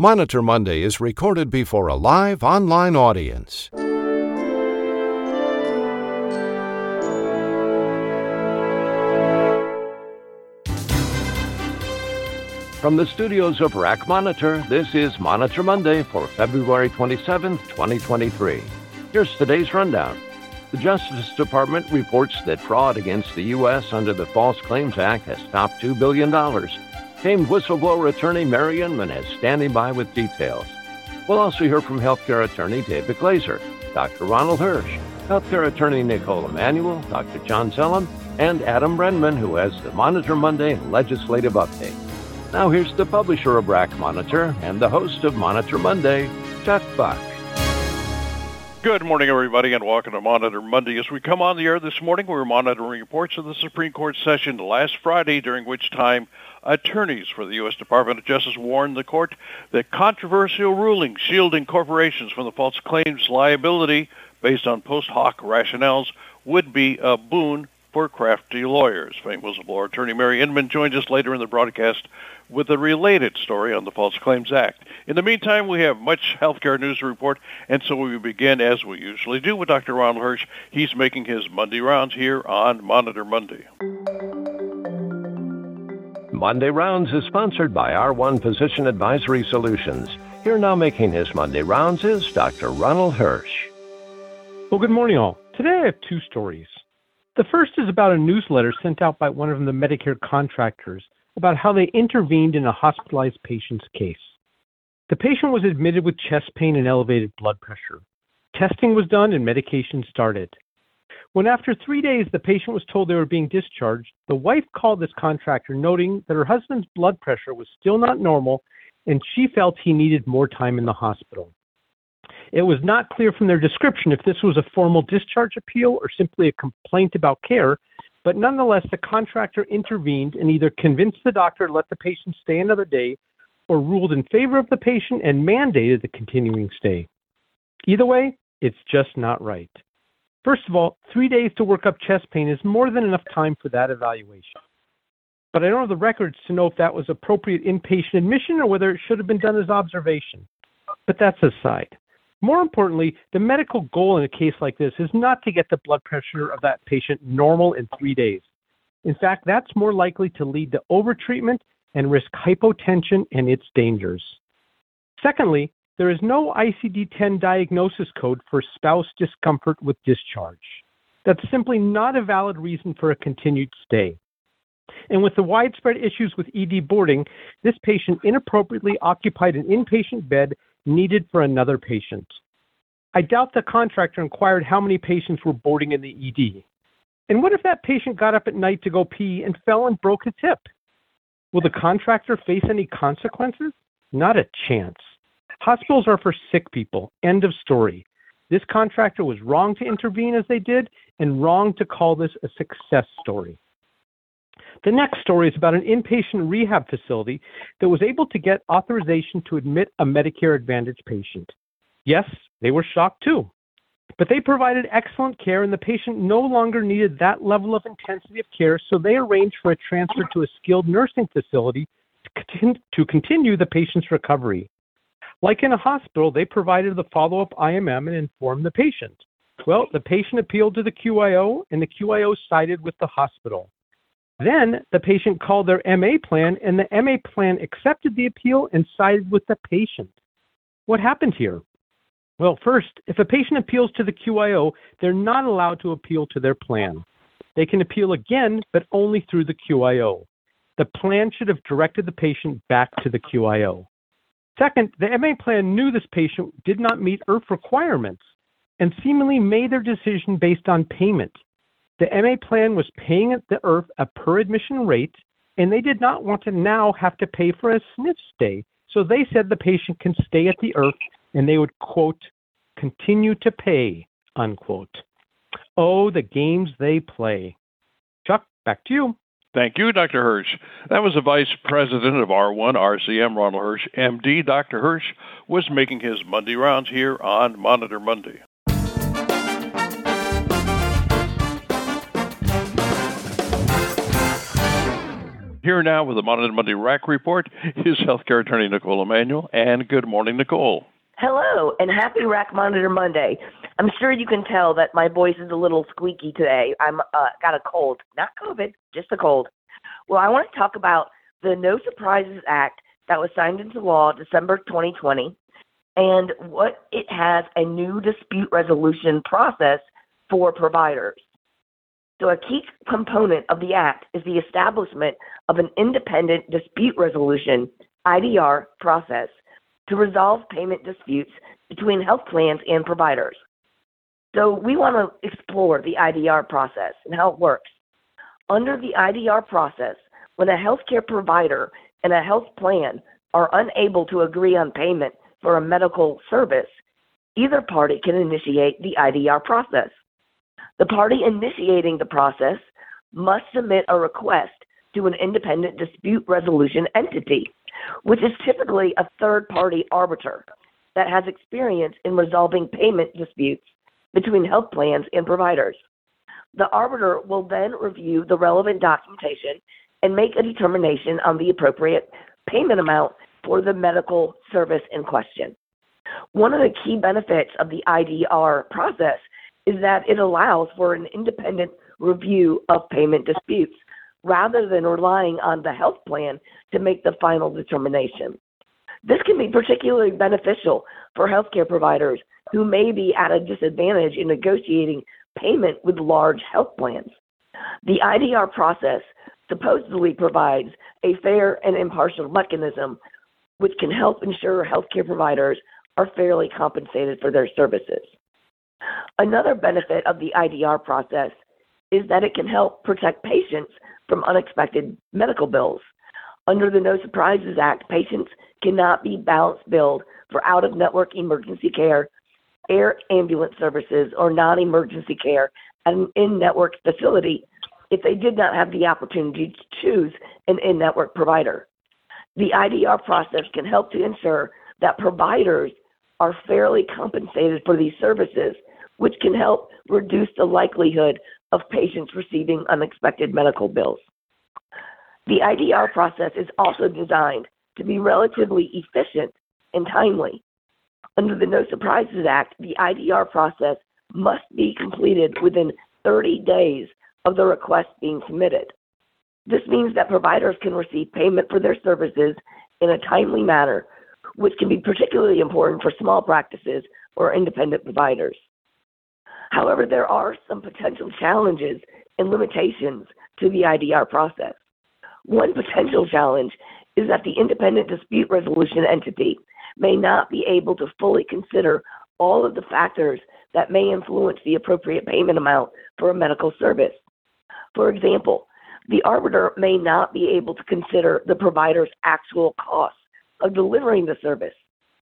Monitor Monday is recorded before a live online audience. From the studios of RAC Monitor, this is Monitor Monday for February 27, 2023. Here's today's rundown. The Justice Department reports that fraud against the U.S. under the False Claims Act has topped $2 billion. Famed whistleblower attorney Mary Inman is standing by with details. We'll also hear from healthcare attorney David Glazer, Dr. Ronald Hirsch, healthcare attorney Nicole Emanuel, Dr. John Zelem, and Adam Brenman, who has the Monitor Monday legislative update. Now here's the publisher of RAC Monitor and the host of Monitor Monday, Chuck Buck. Good morning, everybody, and welcome to Monitor Monday. As we come on the air this morning, we're monitoring reports of the Supreme Court session last Friday, during which time attorneys for the U.S. Department of Justice warned the court that controversial rulings shielding corporations from the false claims liability based on post hoc rationales would be a boon for crafty lawyers. Famed whistleblower attorney Mary Inman joins us later in the broadcast with a related story on the False Claims Act. In the meantime, we have much healthcare news to report, and so we begin as we usually do with Dr. Ronald Hirsch. He's making his Monday rounds here on Monitor Monday. Monday Rounds is sponsored by R1 Physician Advisory Solutions. Here now making his Monday rounds is Dr. Ronald Hirsch. Well, good morning, all. Today I have two stories. The first is about a newsletter sent out by one of the Medicare contractors about how they intervened in a hospitalized patient's case. The patient was admitted with chest pain and elevated blood pressure. Testing was done and medication started. When after three days the patient was told they were being discharged, the wife called this contractor noting that her husband's blood pressure was still not normal and she felt he needed more time in the hospital. It was not clear from their description if this was a formal discharge appeal or simply a complaint about care, but nonetheless, the contractor intervened and either convinced the doctor to let the patient stay another day or ruled in favor of the patient and mandated the continuing stay. Either way, it's just not right. First of all, three days to work up chest pain is more than enough time for that evaluation. But I don't have the records to know if that was appropriate inpatient admission or whether it should have been done as observation. But that's aside. More importantly, the medical goal in a case like this is not to get the blood pressure of that patient normal in three days. In fact, that's more likely to lead to overtreatment and risk hypotension and its dangers. Secondly, there is no ICD 10 diagnosis code for spouse discomfort with discharge. That's simply not a valid reason for a continued stay. And with the widespread issues with ED boarding, this patient inappropriately occupied an inpatient bed needed for another patient. I doubt the contractor inquired how many patients were boarding in the ED. And what if that patient got up at night to go pee and fell and broke his hip? Will the contractor face any consequences? Not a chance. Hospitals are for sick people. End of story. This contractor was wrong to intervene as they did and wrong to call this a success story. The next story is about an inpatient rehab facility that was able to get authorization to admit a Medicare Advantage patient. Yes, they were shocked too. But they provided excellent care, and the patient no longer needed that level of intensity of care, so they arranged for a transfer to a skilled nursing facility to continue the patient's recovery. Like in a hospital, they provided the follow up IMM and informed the patient. Well, the patient appealed to the QIO, and the QIO sided with the hospital. Then the patient called their MA plan, and the MA plan accepted the appeal and sided with the patient. What happened here? Well, first, if a patient appeals to the QIO, they're not allowed to appeal to their plan. They can appeal again, but only through the QIO. The plan should have directed the patient back to the QIO. Second, the MA plan knew this patient did not meet IRF requirements and seemingly made their decision based on payment. The MA plan was paying the IRF a per admission rate, and they did not want to now have to pay for a SNF stay. So they said the patient can stay at the IRF and they would, quote, continue to pay, unquote. Oh, the games they play. Chuck, back to you. Thank you, Dr. Hirsch. That was the Vice President of R1 RCM, Ronald Hirsch, MD. Dr. Hirsch was making his Monday rounds here on Monitor Monday. Here now with the Monitor Monday RAC report is healthcare attorney Nicole Emanuel. And good morning, Nicole. Hello, and happy RAC Monitor Monday. I'm sure you can tell that my voice is a little squeaky today. I'm uh, got a cold, not COVID, just a cold. Well, I want to talk about the No Surprises Act that was signed into law December 2020, and what it has a new dispute resolution process for providers. So, a key component of the Act is the establishment of an independent dispute resolution IDR process to resolve payment disputes between health plans and providers. So, we want to explore the IDR process and how it works. Under the IDR process, when a healthcare provider and a health plan are unable to agree on payment for a medical service, either party can initiate the IDR process. The party initiating the process must submit a request to an independent dispute resolution entity, which is typically a third party arbiter that has experience in resolving payment disputes between health plans and providers. The arbiter will then review the relevant documentation and make a determination on the appropriate payment amount for the medical service in question. One of the key benefits of the IDR process is that it allows for an independent review of payment disputes rather than relying on the health plan to make the final determination. This can be particularly beneficial for healthcare providers who may be at a disadvantage in negotiating payment with large health plans. The IDR process supposedly provides a fair and impartial mechanism which can help ensure healthcare providers are fairly compensated for their services. Another benefit of the IDR process is that it can help protect patients from unexpected medical bills. Under the No Surprises Act, patients cannot be balance billed for out of network emergency care, air ambulance services, or non emergency care at an in network facility if they did not have the opportunity to choose an in network provider. The IDR process can help to ensure that providers are fairly compensated for these services which can help reduce the likelihood of patients receiving unexpected medical bills. The IDR process is also designed to be relatively efficient and timely. Under the No Surprises Act, the IDR process must be completed within 30 days of the request being submitted. This means that providers can receive payment for their services in a timely manner, which can be particularly important for small practices or independent providers. However, there are some potential challenges and limitations to the IDR process. One potential challenge is that the independent dispute resolution entity may not be able to fully consider all of the factors that may influence the appropriate payment amount for a medical service. For example, the arbiter may not be able to consider the provider's actual costs of delivering the service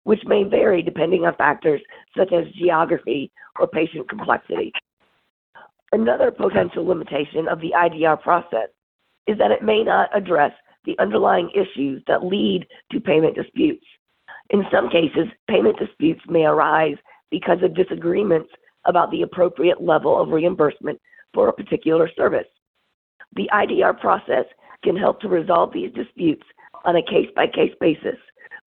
which may vary depending on factors such as geography or patient complexity. Another potential limitation of the IDR process is that it may not address the underlying issues that lead to payment disputes. In some cases, payment disputes may arise because of disagreements about the appropriate level of reimbursement for a particular service. The IDR process can help to resolve these disputes on a case by case basis,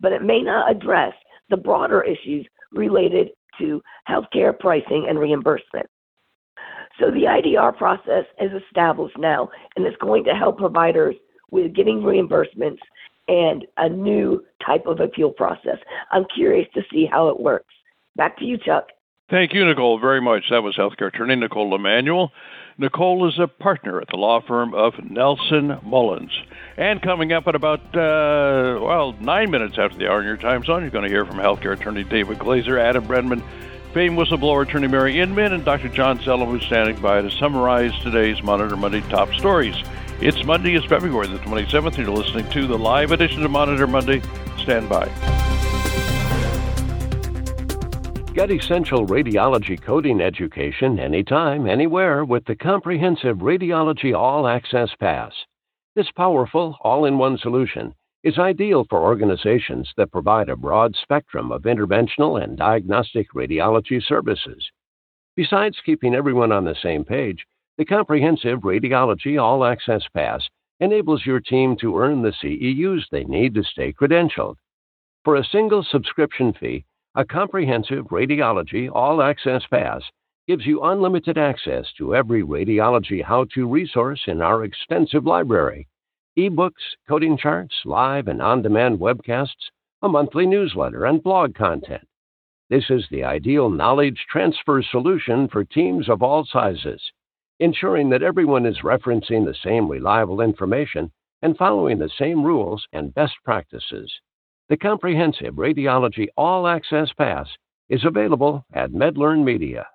but it may not address the broader issues related to healthcare pricing and reimbursement. So the IDR process is established now, and it's going to help providers with getting reimbursements and a new type of appeal process. I'm curious to see how it works. Back to you, Chuck. Thank you, Nicole, very much. That was healthcare attorney Nicole Emanuel. Nicole is a partner at the law firm of Nelson Mullins. And coming up at about, uh, well, nine minutes after the hour in your time zone, you're going to hear from healthcare attorney David Glazer, Adam Brenman, famed whistleblower attorney Mary Inman, and Dr. John Zelem, who's standing by to summarize today's Monitor Monday top stories. It's Monday, is February the 27th, and you're listening to the live edition of Monitor Monday. Stand by. Get essential radiology coding education anytime, anywhere with the comprehensive Radiology All Access Pass. This powerful, all in one solution is ideal for organizations that provide a broad spectrum of interventional and diagnostic radiology services. Besides keeping everyone on the same page, the comprehensive Radiology All Access Pass enables your team to earn the CEUs they need to stay credentialed. For a single subscription fee, a comprehensive radiology all access pass gives you unlimited access to every radiology how to resource in our extensive library ebooks, coding charts, live and on demand webcasts, a monthly newsletter, and blog content. This is the ideal knowledge transfer solution for teams of all sizes, ensuring that everyone is referencing the same reliable information and following the same rules and best practices. The comprehensive Radiology All Access Pass is available at MedLearn Media.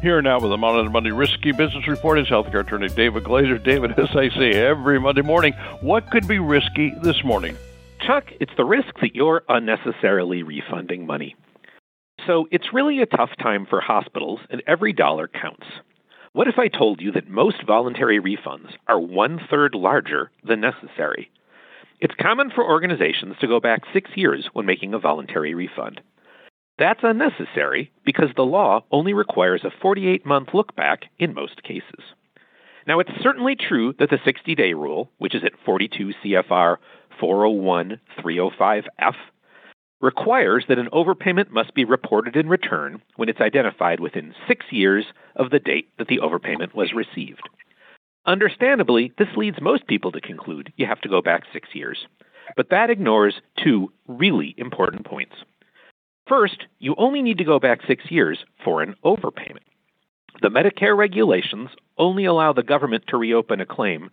Here now with the Monitor Monday Risky Business Report is healthcare attorney David Glazer. David, as I say every Monday morning, what could be risky this morning? Chuck, it's the risk that you're unnecessarily refunding money. So it's really a tough time for hospitals, and every dollar counts. What if I told you that most voluntary refunds are one third larger than necessary? It's common for organizations to go back six years when making a voluntary refund. That's unnecessary because the law only requires a 48 month look back in most cases. Now, it's certainly true that the 60 day rule, which is at 42 CFR 401 305F, requires that an overpayment must be reported in return when it's identified within six years of the date that the overpayment was received. Understandably, this leads most people to conclude you have to go back six years. But that ignores two really important points. First, you only need to go back six years for an overpayment. The Medicare regulations only allow the government to reopen a claim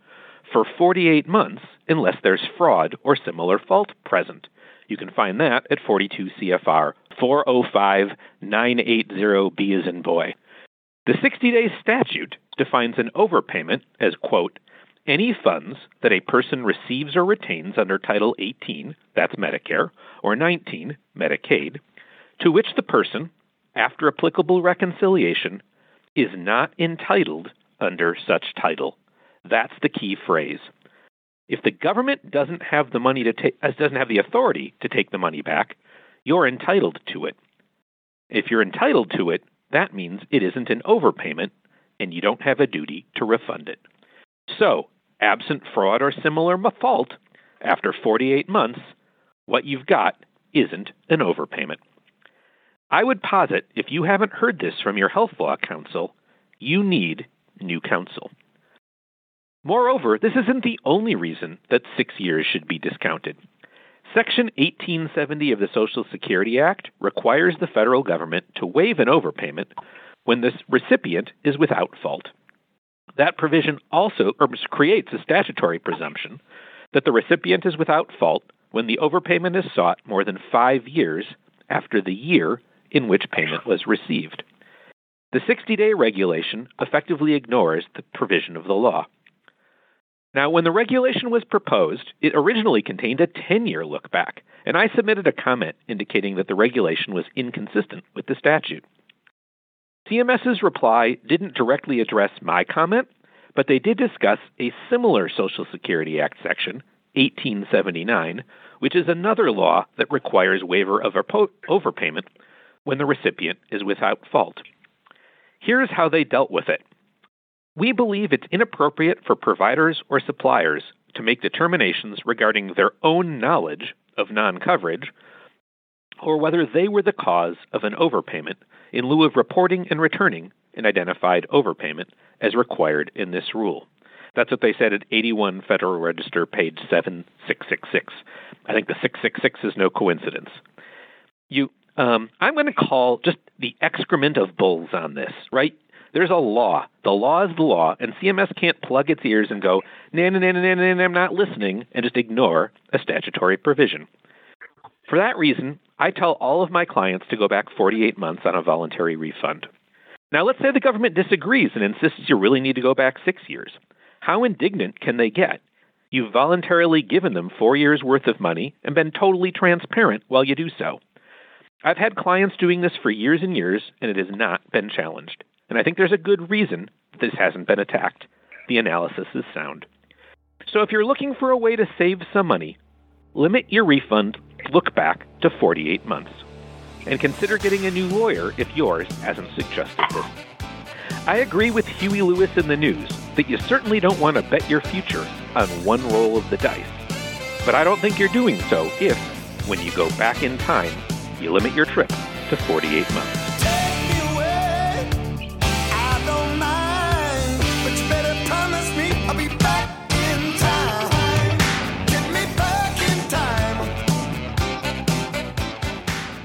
for 48 months unless there's fraud or similar fault present. You can find that at 42 CFR 405-980B as in boy. The 60 day statute defines an overpayment as, quote, any funds that a person receives or retains under Title 18, that's Medicare, or 19, Medicaid, to which the person, after applicable reconciliation, is not entitled under such title. That's the key phrase. If the government doesn't have the money to take, uh, doesn't have the authority to take the money back, you're entitled to it. If you're entitled to it, that means it isn't an overpayment, and you don't have a duty to refund it. So, absent fraud or similar fault, after 48 months, what you've got isn't an overpayment. I would posit if you haven't heard this from your health law counsel, you need new counsel. Moreover, this isn't the only reason that six years should be discounted. Section 1870 of the Social Security Act requires the federal government to waive an overpayment when the recipient is without fault. That provision also creates a statutory presumption that the recipient is without fault when the overpayment is sought more than five years after the year in which payment was received. The 60 day regulation effectively ignores the provision of the law. Now, when the regulation was proposed, it originally contained a 10 year look back, and I submitted a comment indicating that the regulation was inconsistent with the statute. CMS's reply didn't directly address my comment, but they did discuss a similar Social Security Act section, 1879, which is another law that requires waiver of overpayment when the recipient is without fault. Here's how they dealt with it. We believe it's inappropriate for providers or suppliers to make determinations regarding their own knowledge of non coverage or whether they were the cause of an overpayment in lieu of reporting and returning an identified overpayment as required in this rule. That's what they said at 81 Federal Register, page 7666. I think the 666 is no coincidence. You um, I'm going to call just the excrement of bulls on this, right? There's a law. The law is the law, and CMS can't plug its ears and go, nah, nah, nah, nah, nah, I'm not listening, and just ignore a statutory provision. For that reason, I tell all of my clients to go back 48 months on a voluntary refund. Now, let's say the government disagrees and insists you really need to go back six years. How indignant can they get? You've voluntarily given them four years' worth of money and been totally transparent while you do so. I've had clients doing this for years and years, and it has not been challenged. And I think there's a good reason this hasn't been attacked. The analysis is sound. So if you're looking for a way to save some money, limit your refund look back to 48 months. And consider getting a new lawyer if yours hasn't suggested this. I agree with Huey Lewis and the News that you certainly don't want to bet your future on one roll of the dice. But I don't think you're doing so if, when you go back in time, you limit your trip to 48 months.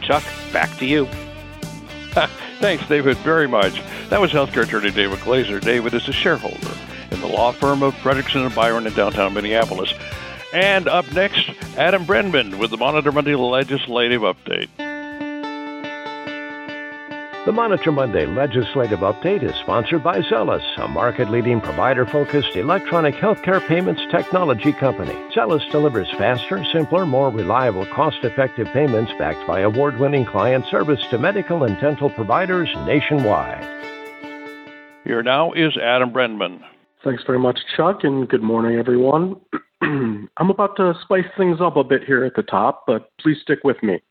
Chuck, back to you. Thanks, David, very much. That was healthcare attorney David Glazer. David is a shareholder in the law firm of Fredrikson and Byron in downtown Minneapolis. And up next, Adam Brenman with the Monitor Monday Legislative Update. The Monitor Monday Legislative Update is sponsored by Zelis, a market leading provider focused electronic healthcare payments technology company. Zelis delivers faster, simpler, more reliable, cost effective payments backed by award winning client service to medical and dental providers nationwide. Here now is Adam Brenman. Thanks very much, Chuck, and good morning, everyone. I'm about to spice things up a bit here at the top, but please stick with me.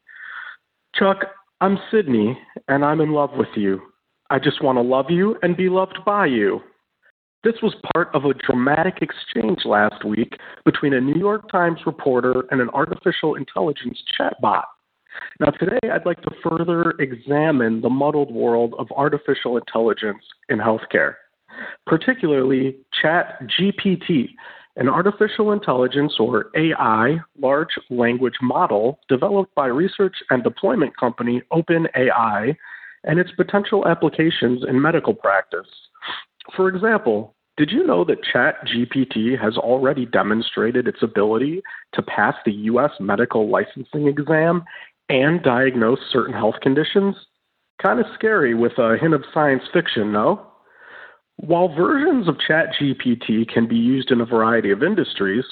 Chuck, I'm Sydney, and I'm in love with you. I just want to love you and be loved by you. This was part of a dramatic exchange last week between a New York Times reporter and an artificial intelligence chatbot. Now, today I'd like to further examine the muddled world of artificial intelligence in healthcare, particularly ChatGPT, an artificial intelligence or AI large language model developed by research and deployment company OpenAI and its potential applications in medical practice. For example, did you know that ChatGPT has already demonstrated its ability to pass the US medical licensing exam and diagnose certain health conditions? Kind of scary with a hint of science fiction, no? While versions of ChatGPT can be used in a variety of industries,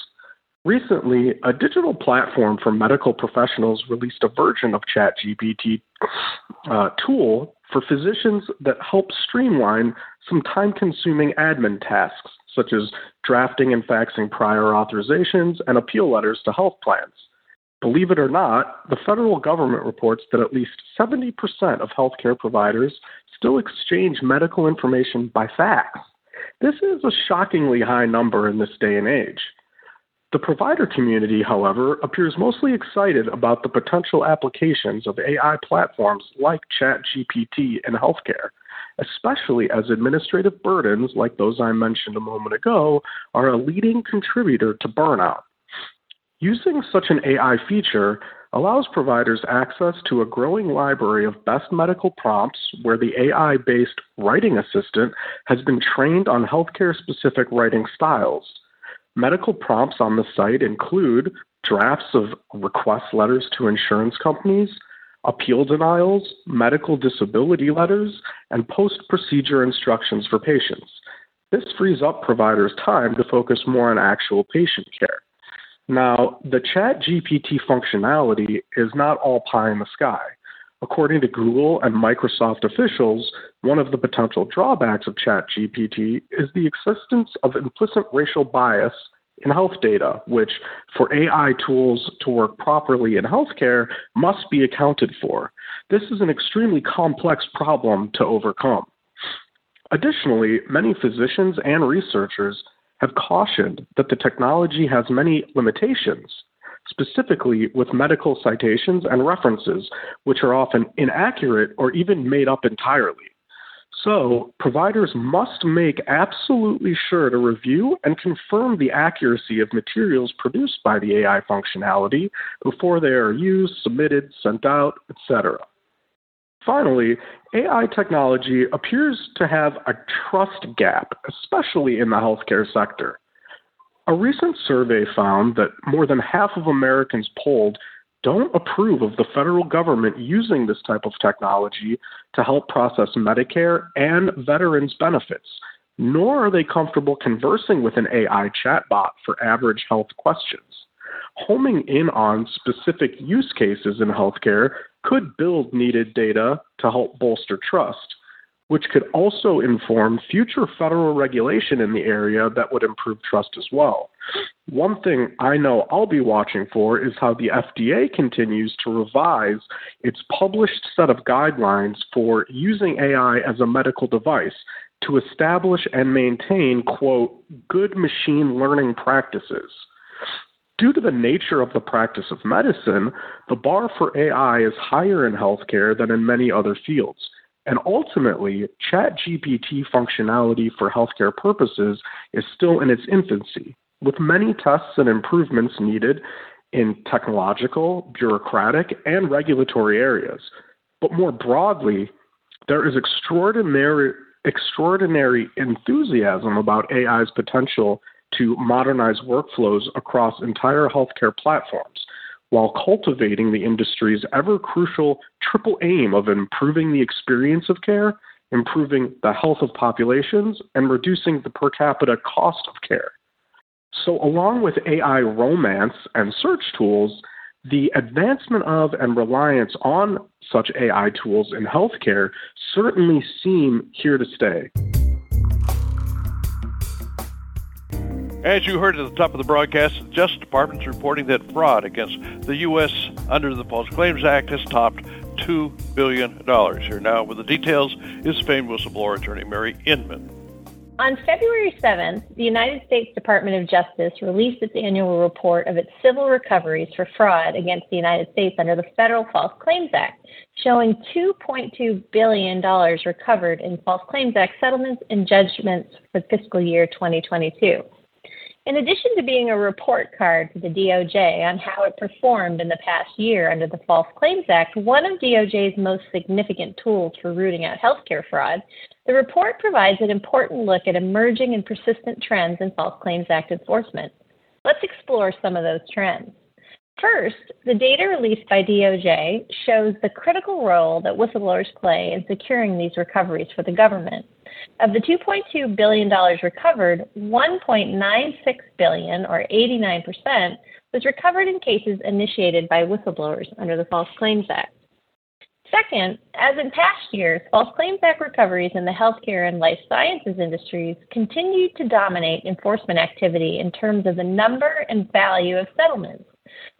recently a digital platform for medical professionals released a version of ChatGPT uh, tool for physicians that help streamline some time consuming admin tasks, such as drafting and faxing prior authorizations and appeal letters to health plans. Believe it or not, the federal government reports that at least 70% of healthcare providers still exchange medical information by fax. This is a shockingly high number in this day and age. The provider community, however, appears mostly excited about the potential applications of AI platforms like ChatGPT in healthcare, especially as administrative burdens like those I mentioned a moment ago are a leading contributor to burnout. Using such an AI feature allows providers access to a growing library of best medical prompts where the AI based writing assistant has been trained on healthcare specific writing styles. Medical prompts on the site include drafts of request letters to insurance companies, appeal denials, medical disability letters, and post procedure instructions for patients. This frees up providers' time to focus more on actual patient care. Now, the Chat GPT functionality is not all pie in the sky. According to Google and Microsoft officials, one of the potential drawbacks of ChatGPT is the existence of implicit racial bias in health data, which, for AI tools to work properly in healthcare, must be accounted for. This is an extremely complex problem to overcome. Additionally, many physicians and researchers have cautioned that the technology has many limitations, specifically with medical citations and references, which are often inaccurate or even made up entirely. So, providers must make absolutely sure to review and confirm the accuracy of materials produced by the AI functionality before they are used, submitted, sent out, etc. Finally, AI technology appears to have a trust gap, especially in the healthcare sector. A recent survey found that more than half of Americans polled don't approve of the federal government using this type of technology to help process Medicare and veterans benefits, nor are they comfortable conversing with an AI chatbot for average health questions. Homing in on specific use cases in healthcare could build needed data to help bolster trust, which could also inform future federal regulation in the area that would improve trust as well. One thing I know I'll be watching for is how the FDA continues to revise its published set of guidelines for using AI as a medical device, to establish and maintain, quote, good machine learning practices. Due to the nature of the practice of medicine, the bar for AI is higher in healthcare than in many other fields. And ultimately, ChatGPT functionality for healthcare purposes is still in its infancy, with many tests and improvements needed in technological, bureaucratic, and regulatory areas. But more broadly, there is extraordinary, extraordinary enthusiasm about AI's potential to modernize workflows across entire healthcare platforms while cultivating the industry's ever crucial triple aim of improving the experience of care, improving the health of populations, and reducing the per capita cost of care. So, along with AI romance and search tools, the advancement of and reliance on such AI tools in healthcare certainly seem here to stay. As you heard at the top of the broadcast, the Justice Department is reporting that fraud against the U.S. under the False Claims Act has topped $2 billion. Here now with the details is famed whistleblower attorney Mary Inman. On February 7th, the United States Department of Justice released its annual report of its civil recoveries for fraud against the United States under the Federal False Claims Act, showing $2.2 billion recovered in False Claims Act settlements and judgments for fiscal year 2022. In addition to being a report card to the DOJ on how it performed in the past year under the False Claims Act, one of DOJ's most significant tools for rooting out healthcare fraud, the report provides an important look at emerging and persistent trends in False Claims Act enforcement. Let's explore some of those trends. First, the data released by DOJ shows the critical role that whistleblowers play in securing these recoveries for the government. Of the $2.2 billion recovered, 1.96 billion, or 89%, was recovered in cases initiated by whistleblowers under the False Claims Act. Second, as in past years, False Claims Act recoveries in the healthcare and life sciences industries continued to dominate enforcement activity in terms of the number and value of settlements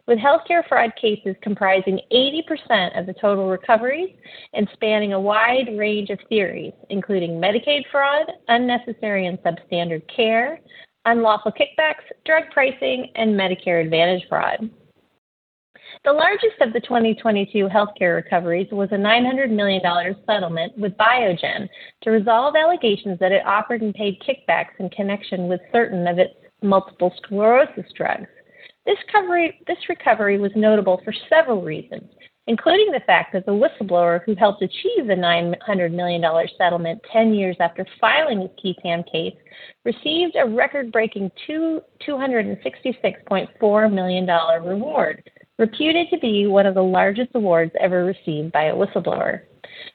with healthcare fraud cases comprising 80% of the total recoveries and spanning a wide range of theories, including Medicaid fraud, unnecessary and substandard care, unlawful kickbacks, drug pricing, and Medicare Advantage fraud. The largest of the 2022 healthcare recoveries was a $900 million settlement with Biogen to resolve allegations that it offered and paid kickbacks in connection with certain of its multiple sclerosis drugs. This recovery, this recovery was notable for several reasons, including the fact that the whistleblower who helped achieve the $900 million settlement 10 years after filing his qui tam case received a record breaking $266.4 million reward, reputed to be one of the largest awards ever received by a whistleblower.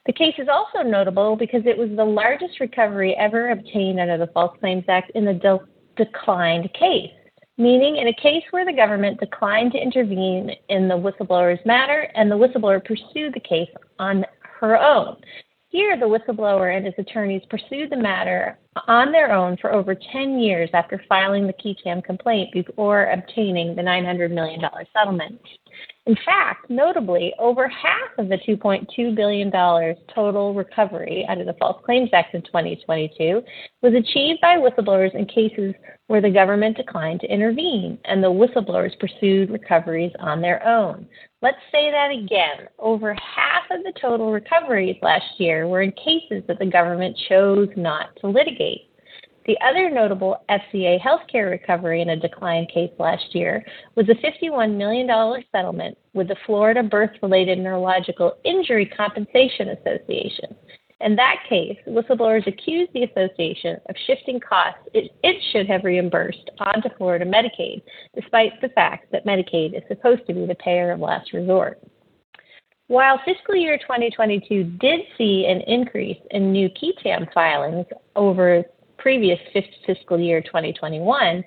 The case is also notable because it was the largest recovery ever obtained under the False Claims Act in a de- declined case meaning in a case where the government declined to intervene in the whistleblower's matter and the whistleblower pursued the case on her own. Here, the whistleblower and his attorneys pursued the matter on their own for over 10 years after filing the tam complaint before obtaining the $900 million settlement. In fact, notably, over half of the $2.2 billion total recovery under the False Claims Act in 2022 was achieved by whistleblowers in cases where the government declined to intervene and the whistleblowers pursued recoveries on their own. Let's say that again. Over half of the total recoveries last year were in cases that the government chose not to litigate. The other notable FCA healthcare recovery in a decline case last year was a $51 million settlement with the Florida Birth Related Neurological Injury Compensation Association. In that case, whistleblowers accused the association of shifting costs it, it, should have reimbursed onto Florida Medicaid, despite the fact that Medicaid is supposed to be the payer of last resort. While fiscal year 2022 did see an increase in new qui tam filings over previous fiscal year 2021,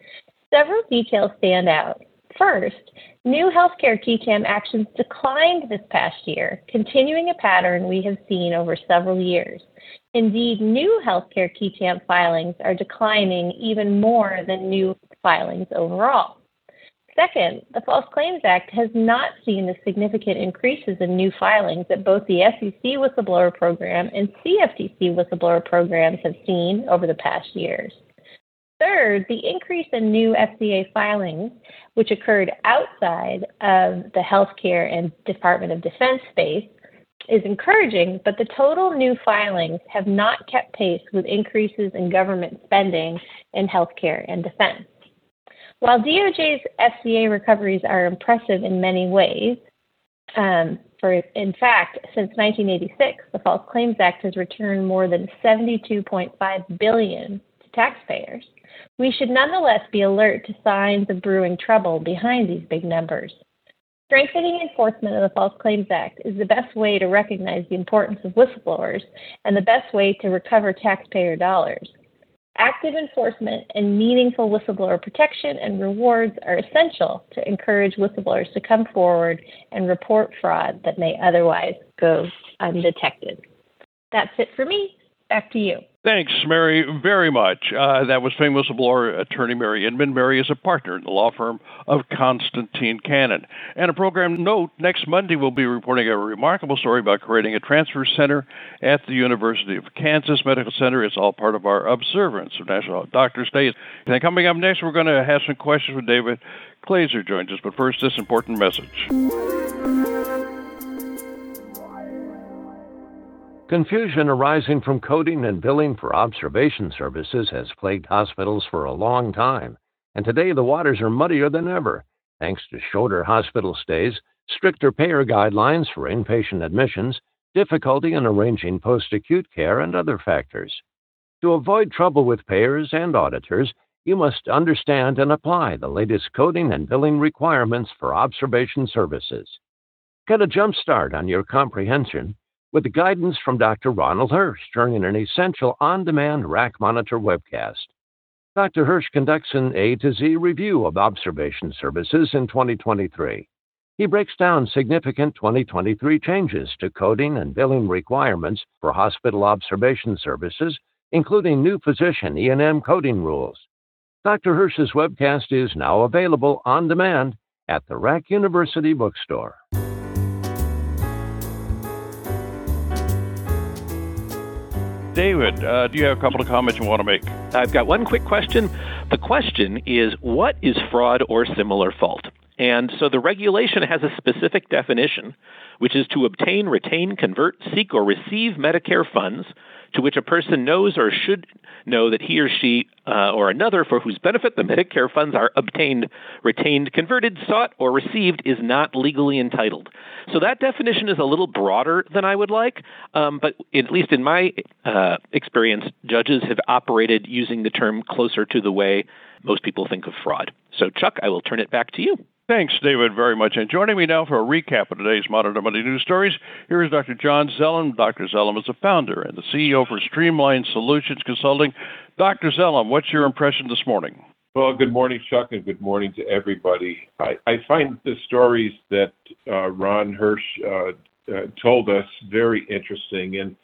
several details stand out. First, new healthcare tam actions declined this past year, continuing a pattern we have seen over several years. Indeed, new healthcare tam filings are declining even more than new filings overall. Second, the False Claims Act has not seen the significant increases in new filings that both the SEC whistleblower program and CFTC whistleblower programs have seen over the past years. Third, the increase in new FCA filings, which occurred outside of the healthcare and Department of Defense space, is encouraging, but the total new filings have not kept pace with increases in government spending in healthcare and defense. While DOJ's FCA recoveries are impressive in many ways, um, for in fact, since 1986, the False Claims Act has returned more than 72.5 billion to taxpayers. We should nonetheless be alert to signs of brewing trouble behind these big numbers. Strengthening enforcement of the False Claims Act is the best way to recognize the importance of whistleblowers and the best way to recover taxpayer dollars. Active enforcement and meaningful whistleblower protection and rewards are essential to encourage whistleblowers to come forward and report fraud that may otherwise go undetected. That's it for me. Back to you. Thanks, Mary, very much. Uh, that was famous whistleblower attorney Mary Inman. Mary is a partner in the law firm of Constantine Cannon. And a program note next Monday, we'll be reporting a remarkable story about creating a transfer center at the University of Kansas Medical Center. It's all part of our observance of National Doctors Day. And coming up next, we're going to have some questions with David Glazer joins us. But first, this important message. Confusion arising from coding and billing for observation services has plagued hospitals for a long time, and today the waters are muddier than ever, thanks to shorter hospital stays, stricter payer guidelines for inpatient admissions, difficulty in arranging post acute care, and other factors. To avoid trouble with payers and auditors, you must understand and apply the latest coding and billing requirements for observation services. Get a jump start on your comprehension with the guidance from Dr. Ronald Hirsch during an essential on demand RAC Monitor webcast. Dr. Hirsch conducts an A to Z review of observation services in 2023. He breaks down significant 2023 changes to coding and billing requirements for hospital observation services, including new physician E&M coding rules. Dr. Hirsch's webcast is now available on demand at the RAC University Bookstore. David, uh, do you have a couple of comments you want to make? I've got one quick question. The question is what is fraud or similar fault? And so the regulation has a specific definition, which is to obtain, retain, convert, seek, or receive Medicare funds to which a person knows or should know that he or she uh, or another for whose benefit the Medicare funds are obtained, retained, converted, sought, or received is not legally entitled. So that definition is a little broader than I would like, um, but at least in my uh, experience, judges have operated using the term closer to the way most people think of fraud. So, Chuck, I will turn it back to you. Thanks, David, very much. And joining me now for a recap of today's Monitor Monday news stories, here is Dr. John Zelem. Dr. Zelem is the founder and the CEO for Streamline Solutions Consulting. Dr. Zelem, what's your impression this morning? Well, good morning, Chuck, and good morning to everybody. I, I find the stories that uh, Ron Hirsch uh, uh, told us very interesting. And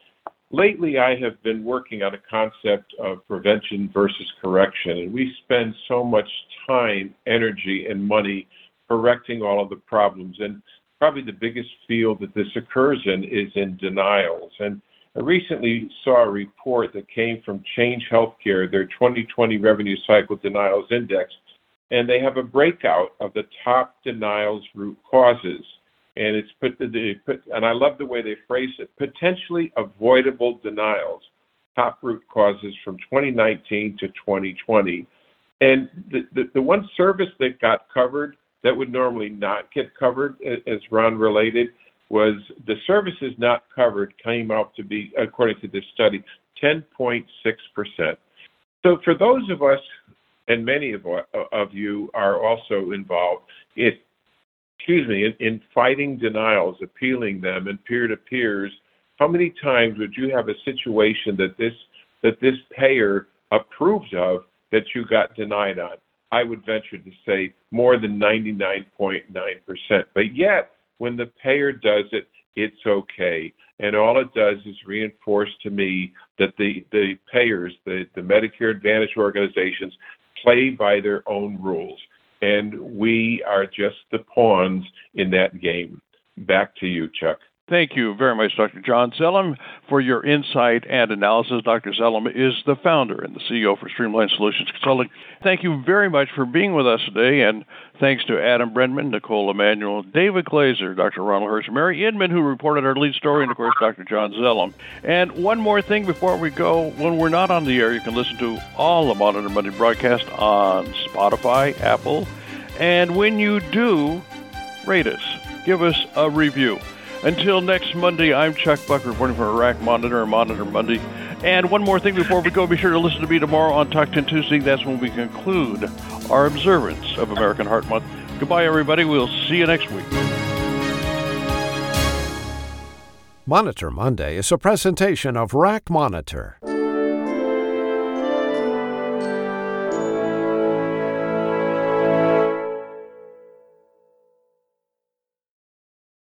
lately, I have been working on a concept of prevention versus correction. And we spend so much time, energy, and money correcting all of the problems. And probably the biggest field that this occurs in is in denials. And I recently saw a report that came from Change Healthcare, their 2020 Revenue Cycle Denials Index, and they have a breakout of the top denials root causes. And it's put, the, put and I love the way they phrase it, potentially avoidable denials, top root causes from 2019 to 2020. And the, the, the one service that got covered that would normally not get covered, as Ron related, was the services not covered came out to be, according to this study, 10.6%. So for those of us, and many of, of you are also involved in, excuse me, in, in fighting denials, appealing them, and peer-to-peers, how many times would you have a situation that this that this payer approved of that you got denied on? I would venture to say more than 99.9%. But yet, when the payer does it, it's okay. And all it does is reinforce to me that the, the payers, the, the Medicare Advantage organizations, play by their own rules. and we are just the pawns in that game. Back to you, Chuck. Thank you very much, Dr. John Zelem, for your insight and analysis. Dr. Zelem is the founder and the CEO for Streamline Solutions Consulting. Thank you very much for being with us today, and thanks to Adam Brenman, Nicole Emanuel, David Glazer, Dr. Ronald Hirsch, Mary Inman, who reported our lead story, and of course, Dr. John Zelem. And one more thing before we go when we're not on the air, you can listen to all the Monitor Monday broadcast on Spotify, Apple, and when you do, rate us, give us a review. Until next Monday, I'm Chuck Buck reporting for RAC Monitor and Monitor Monday. And one more thing before we go, be sure to listen to me tomorrow on Talk 10 Tuesday. That's when we conclude our observance of American Heart Month. Goodbye, everybody. We'll see you next week. Monitor Monday is a presentation of RAC Monitor.